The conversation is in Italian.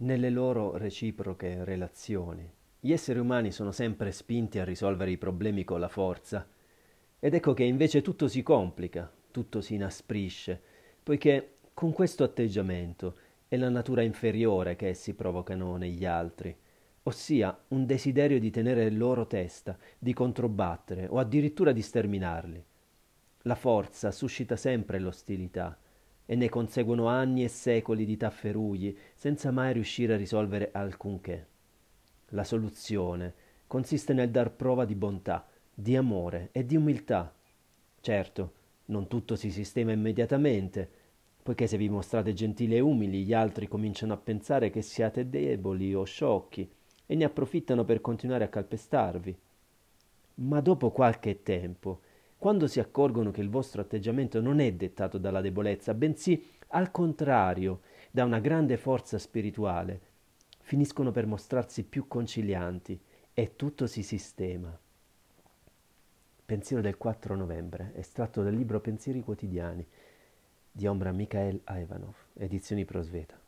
nelle loro reciproche relazioni. Gli esseri umani sono sempre spinti a risolvere i problemi con la forza ed ecco che invece tutto si complica, tutto si inasprisce, poiché con questo atteggiamento è la natura inferiore che essi provocano negli altri, ossia un desiderio di tenere loro testa, di controbattere o addirittura di sterminarli. La forza suscita sempre l'ostilità, e ne conseguono anni e secoli di tafferugli senza mai riuscire a risolvere alcunché. La soluzione consiste nel dar prova di bontà, di amore e di umiltà. Certo, non tutto si sistema immediatamente, poiché se vi mostrate gentili e umili gli altri cominciano a pensare che siate deboli o sciocchi e ne approfittano per continuare a calpestarvi. Ma dopo qualche tempo quando si accorgono che il vostro atteggiamento non è dettato dalla debolezza, bensì al contrario da una grande forza spirituale, finiscono per mostrarsi più concilianti e tutto si sistema. Pensiero del 4 novembre, estratto dal libro Pensieri quotidiani di Ombra Mikhail Ivanov, edizioni Prosveta.